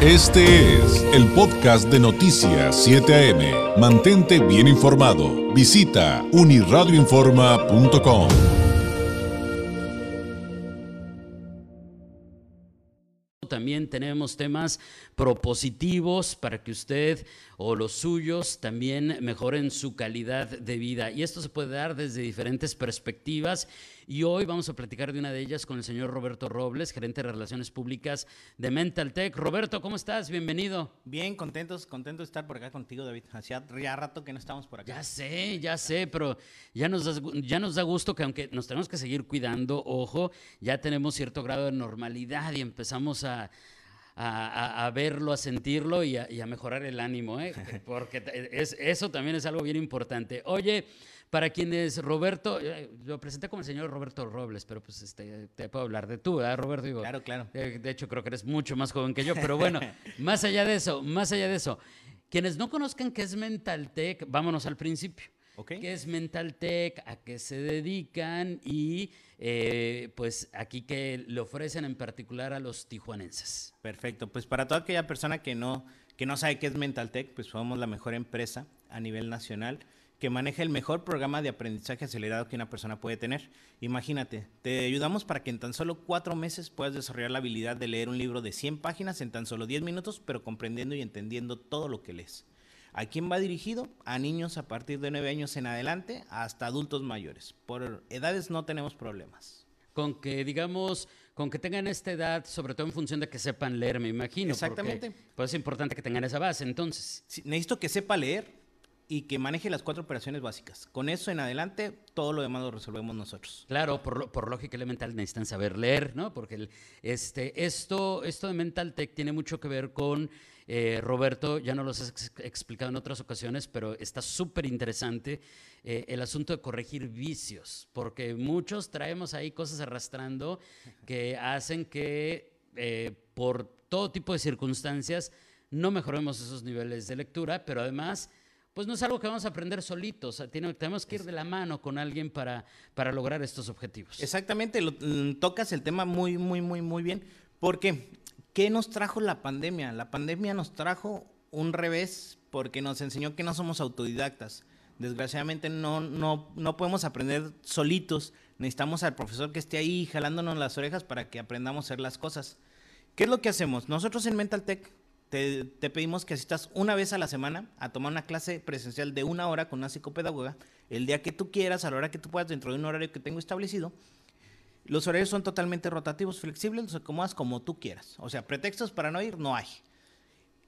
Este es el podcast de Noticias 7 AM. Mantente bien informado. Visita uniradioinforma.com. También tenemos temas propositivos para que usted o los suyos también mejoren su calidad de vida. Y esto se puede dar desde diferentes perspectivas. Y hoy vamos a platicar de una de ellas con el señor Roberto Robles, gerente de Relaciones Públicas de Mental Tech. Roberto, ¿cómo estás? Bienvenido. Bien, contentos, contento de estar por acá contigo, David. Hacía ya rato que no estamos por acá. Ya sé, ya sé, pero ya nos, da, ya nos da gusto que aunque nos tenemos que seguir cuidando, ojo, ya tenemos cierto grado de normalidad y empezamos a a, verlo, a sentirlo y a, mejorar el ánimo, ¿eh? porque es, eso también es algo bien importante. Oye, para quienes Roberto, eh, lo presenté como el señor Roberto Robles, pero pues este, te puedo hablar de tú, ¿verdad, Roberto? claro, claro. De, hecho, creo que eres mucho más joven que yo, pero bueno, más allá de eso, más allá de eso, quienes no conozcan qué es Mental Tech, vámonos al principio. ¿Qué es Mental Tech? ¿A qué se dedican? Y eh, pues aquí que le ofrecen en particular a los tijuanenses. Perfecto, pues para toda aquella persona que no, que no sabe qué es Mental Tech, pues somos la mejor empresa a nivel nacional que maneja el mejor programa de aprendizaje acelerado que una persona puede tener. Imagínate, te ayudamos para que en tan solo cuatro meses puedas desarrollar la habilidad de leer un libro de 100 páginas en tan solo 10 minutos, pero comprendiendo y entendiendo todo lo que lees. ¿A quién va dirigido? A niños a partir de 9 años en adelante hasta adultos mayores. Por edades no tenemos problemas. Con que, digamos, con que tengan esta edad, sobre todo en función de que sepan leer, me imagino. Exactamente. pues es importante que tengan esa base, entonces. necesito que sepa leer y que maneje las cuatro operaciones básicas. Con eso en adelante, todo lo demás lo resolvemos nosotros. Claro, por, por lógica elemental necesitan saber leer, ¿no? Porque este, esto, esto de Mental Tech tiene mucho que ver con eh, Roberto, ya no lo has explicado en otras ocasiones, pero está súper interesante eh, el asunto de corregir vicios, porque muchos traemos ahí cosas arrastrando que hacen que eh, por todo tipo de circunstancias no mejoremos esos niveles de lectura, pero además pues no es algo que vamos a aprender solitos, tenemos que ir de la mano con alguien para, para lograr estos objetivos. Exactamente, mm, tocas el tema muy, muy, muy, muy bien, porque ¿Qué nos trajo la pandemia? La pandemia nos trajo un revés porque nos enseñó que no somos autodidactas. Desgraciadamente no, no, no podemos aprender solitos. Necesitamos al profesor que esté ahí jalándonos las orejas para que aprendamos a hacer las cosas. ¿Qué es lo que hacemos? Nosotros en Mental Tech te, pedimos que asistas una vez a la semana a tomar una clase presencial de una hora con una psicopedagoga, el día que tú quieras, a la hora que tú puedas, dentro de un horario que tengo establecido, los horarios son totalmente rotativos, flexibles, los acomodas como tú quieras. O sea, pretextos para no ir no hay.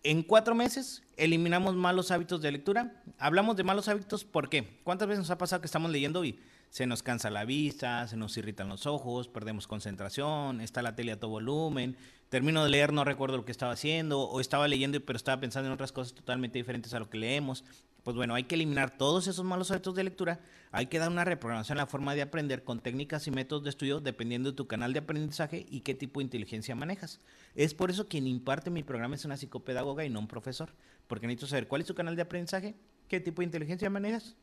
En cuatro meses eliminamos malos hábitos de lectura. Hablamos de malos hábitos, ¿por qué? ¿Cuántas veces nos ha pasado que estamos leyendo y se nos cansa la vista, se nos irritan los ojos, perdemos concentración, está la tele a todo volumen, termino de leer, no recuerdo lo que estaba haciendo, o estaba leyendo pero estaba pensando en otras cosas totalmente diferentes a lo que leemos? Pues bueno, hay que eliminar todos esos malos hábitos de lectura, hay que dar una reprogramación a la forma de aprender con técnicas y métodos de estudio dependiendo de tu canal de aprendizaje y qué tipo de inteligencia manejas. Es por eso quien imparte mi programa es una psicopedagoga y no un profesor, porque necesito saber cuál es tu canal de aprendizaje, qué tipo de inteligencia manejas,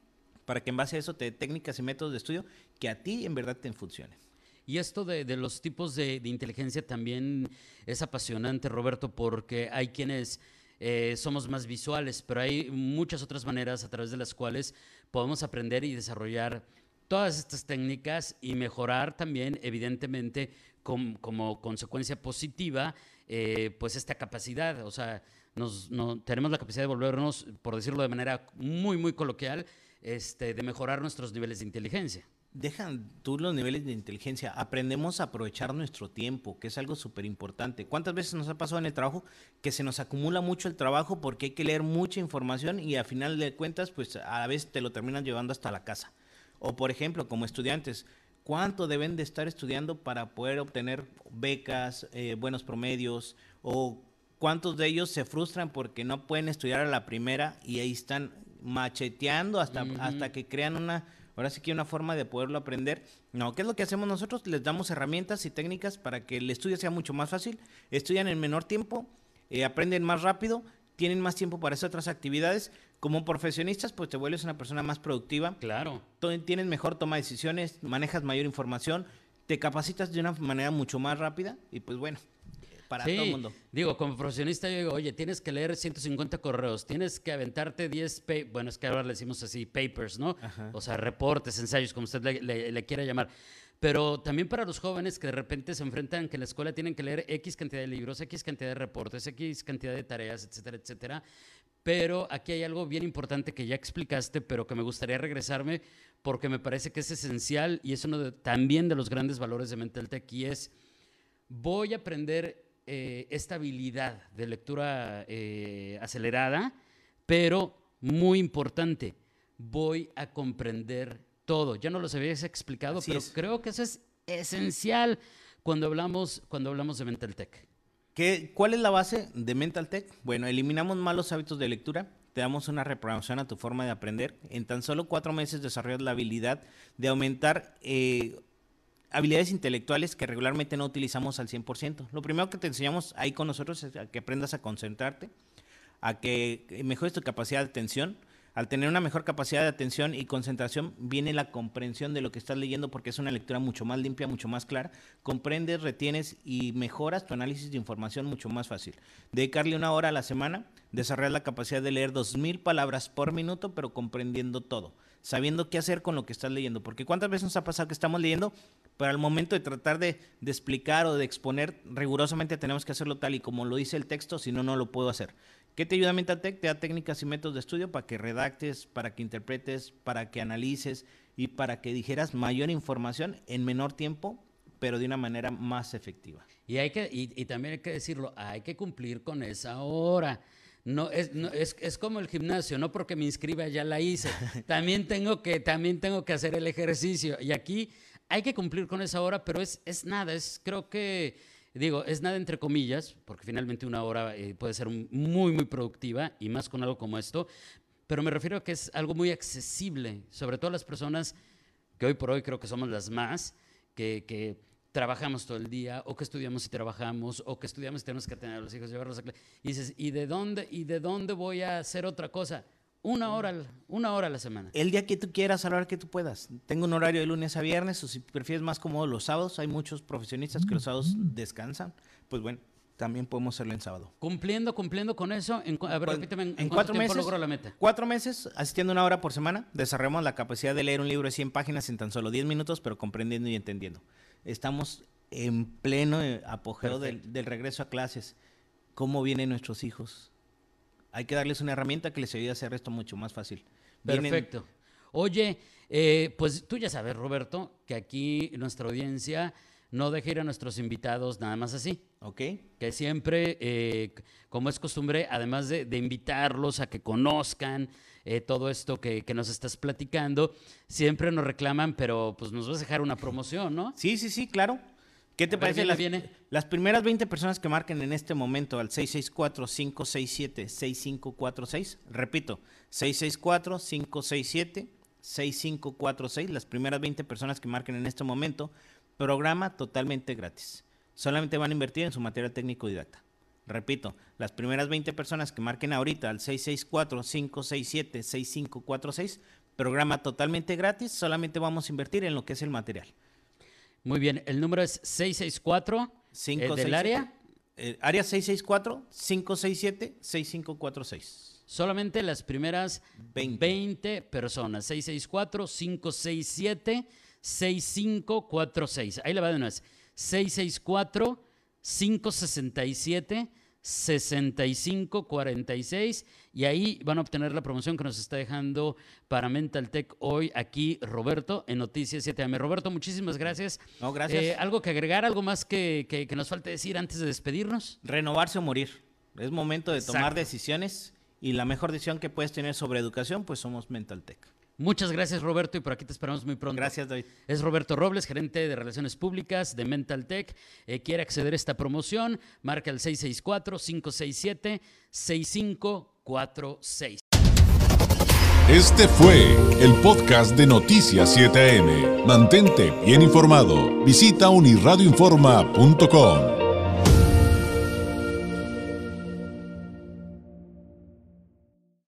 para que en base a eso te dé técnicas y métodos de estudio que a ti en verdad te funcionen. Y esto de, los tipos de, inteligencia también es apasionante, Roberto, porque hay quienes eh, somos más visuales, pero hay muchas otras maneras a través de las cuales podemos aprender y desarrollar todas estas técnicas y mejorar también, evidentemente, como consecuencia positiva, eh, pues esta capacidad. O sea, nos, no, tenemos la capacidad de volvernos, por decirlo de manera muy, muy coloquial, este, de mejorar nuestros niveles de inteligencia dejan tú los niveles de inteligencia, aprendemos a aprovechar nuestro tiempo, que es algo súper importante. ¿Cuántas veces nos ha pasado en el trabajo que se nos acumula mucho el trabajo porque hay que leer mucha información y a final de cuentas, pues a la vez te lo terminan llevando hasta la casa? O por ejemplo, como estudiantes, ¿cuánto deben de estar estudiando para poder obtener becas, eh, buenos promedios? ¿O cuántos de ellos se frustran porque no pueden estudiar a la primera y ahí están macheteando hasta, hasta que crean una ahora sí que una forma de poderlo aprender. No, ¿qué es lo que hacemos nosotros? Les damos herramientas y técnicas para que el estudio sea mucho más fácil, estudian en menor tiempo, eh, aprenden más rápido, tienen más tiempo para hacer otras actividades. Como profesionistas, pues te vuelves una persona más productiva. Claro. Tienes mejor toma de decisiones, manejas mayor información, te capacitas de una manera mucho más rápida y pues bueno, para Sí, todo el mundo. Digo, como profesionista, yo digo, oye, tienes que leer 150 correos, tienes que aventarte 10, pa- bueno, es que ahora le decimos así, papers, ¿no? O sea, reportes, ensayos, como usted le, le- le quiera llamar. Pero también para los jóvenes que de repente se enfrentan que en la escuela tienen que leer X cantidad de libros, X cantidad de reportes, X cantidad de tareas, etcétera, etcétera. Pero aquí hay algo bien importante que ya explicaste, pero que me gustaría regresarme porque me parece que es esencial y es uno de- también de los grandes valores de Mental Tech y es voy a aprender eh, esta habilidad de lectura eh, acelerada, pero muy importante, voy a comprender todo. Ya no los habías explicado, Así pero es. creo que eso es esencial cuando hablamos, cuando hablamos de Mental Tech. ¿Qué, ¿Cuál es la base de Mental Tech? Bueno, eliminamos malos hábitos de lectura, te damos una reprogramación a tu forma de aprender. En tan solo cuatro meses desarrollas la habilidad de aumentar eh, habilidades intelectuales que regularmente no utilizamos al 100%. Lo primero que te enseñamos ahí con nosotros es a que aprendas a concentrarte, a que mejores tu capacidad de atención. Al tener una mejor capacidad de atención y concentración viene la comprensión de lo que estás leyendo porque es una lectura mucho más limpia, mucho más clara. Comprendes, retienes y mejoras tu análisis de información mucho más fácil. Dedicarle una hora a la semana, desarrollar la capacidad de leer 2.000 palabras por minuto, pero comprendiendo todo, sabiendo qué hacer con lo que estás leyendo. Porque cuántas veces nos ha pasado que estamos leyendo, pero al momento de tratar de, explicar o de exponer, rigurosamente tenemos que hacerlo tal y como lo dice el texto, si no, no lo puedo hacer. ¿Qué te ayuda MentalTech? Te da técnicas y métodos de estudio para que redactes, para que interpretes, para que analices y para que dijeras mayor información en menor tiempo, pero de una manera más efectiva. Y, hay que, y también hay que decirlo, hay que cumplir con esa hora. No, es, no, es, es como el gimnasio, no porque me inscriba ya la hice. También tengo que, también tengo que hacer el ejercicio. Y aquí hay que cumplir con esa hora, pero es, es nada, es creo que, digo, es nada entre comillas, porque finalmente una hora eh, puede ser muy, muy productiva y más con algo como esto. Pero me refiero a que es algo muy accesible, sobre todo a las personas que hoy por hoy creo que somos las más, que, que trabajamos todo el día, o que estudiamos y trabajamos, o que estudiamos y tenemos que tener a los hijos, llevarlos a clase. Y dices, ¿y de dónde, y de dónde voy a hacer otra cosa? Una hora, al- una hora a la semana. El día que tú quieras, a la hora que tú puedas. Tengo un horario de lunes a viernes, o si prefieres más cómodo los sábados, hay muchos profesionistas que los sábados descansan. Pues bueno, también podemos hacerlo en sábado. Cumpliendo, cumpliendo con eso, en, a ver, Pues, repíteme, ¿en, en cuatro meses, logro la meta? Cuatro meses, asistiendo una hora por semana, desarrollamos la capacidad de leer un libro de 100 páginas en tan solo 10 minutos, pero comprendiendo y entendiendo. Estamos en pleno eh, apogeo del, del regreso a clases. ¿Cómo vienen nuestros hijos? Hay que darles una herramienta que les ayude a hacer esto mucho más fácil. Vienen- Perfecto. Oye, eh, pues tú ya sabes, Roberto, que aquí nuestra audiencia no deja ir a nuestros invitados nada más así. ¿Ok? que siempre, eh, como es costumbre, además de, de invitarlos a que conozcan eh, todo esto que, que nos estás platicando, siempre nos reclaman, pero pues nos vas a dejar una promoción, ¿no? Sí, sí, sí, claro. ¿Qué te A ver, parece? viene, Las, viene. las primeras 20 personas que marquen en este momento al 664-567-6546. Repito, 664-567-6546. Las primeras 20 personas que marquen en este momento, programa totalmente gratis. Solamente van a invertir en su material técnico didacta. Repito, las primeras 20 personas que marquen ahorita al 664-567-6546, programa totalmente gratis, solamente vamos a invertir en lo que es el material. Muy bien, el número es 664 eh, Cinco, del área. Eh, área 664-567-6546. Solamente las primeras 20, 20. personas. 664-567-6546. Ahí le va de nuevo. 664-567-6546. Y ahí van a obtener la promoción que nos está dejando para Mental Tech hoy aquí Roberto en Noticias 7am. Roberto, muchísimas gracias. No, gracias. Eh, ¿Algo que agregar? ¿Algo más que, que- que nos falte decir antes de despedirnos? Renovarse o morir. Es momento de tomar Exacto. decisiones y la mejor decisión que puedes tener sobre educación, pues somos Mental Tech. Muchas gracias, Roberto, y por aquí te esperamos muy pronto. Gracias, David. Es Roberto Robles, gerente de Relaciones Públicas de Mental Tech. Eh, quiere acceder a esta promoción, marca el 664-567-6546. Este fue el podcast de Noticias 7am. Mantente bien informado. Visita unirradioinforma.com.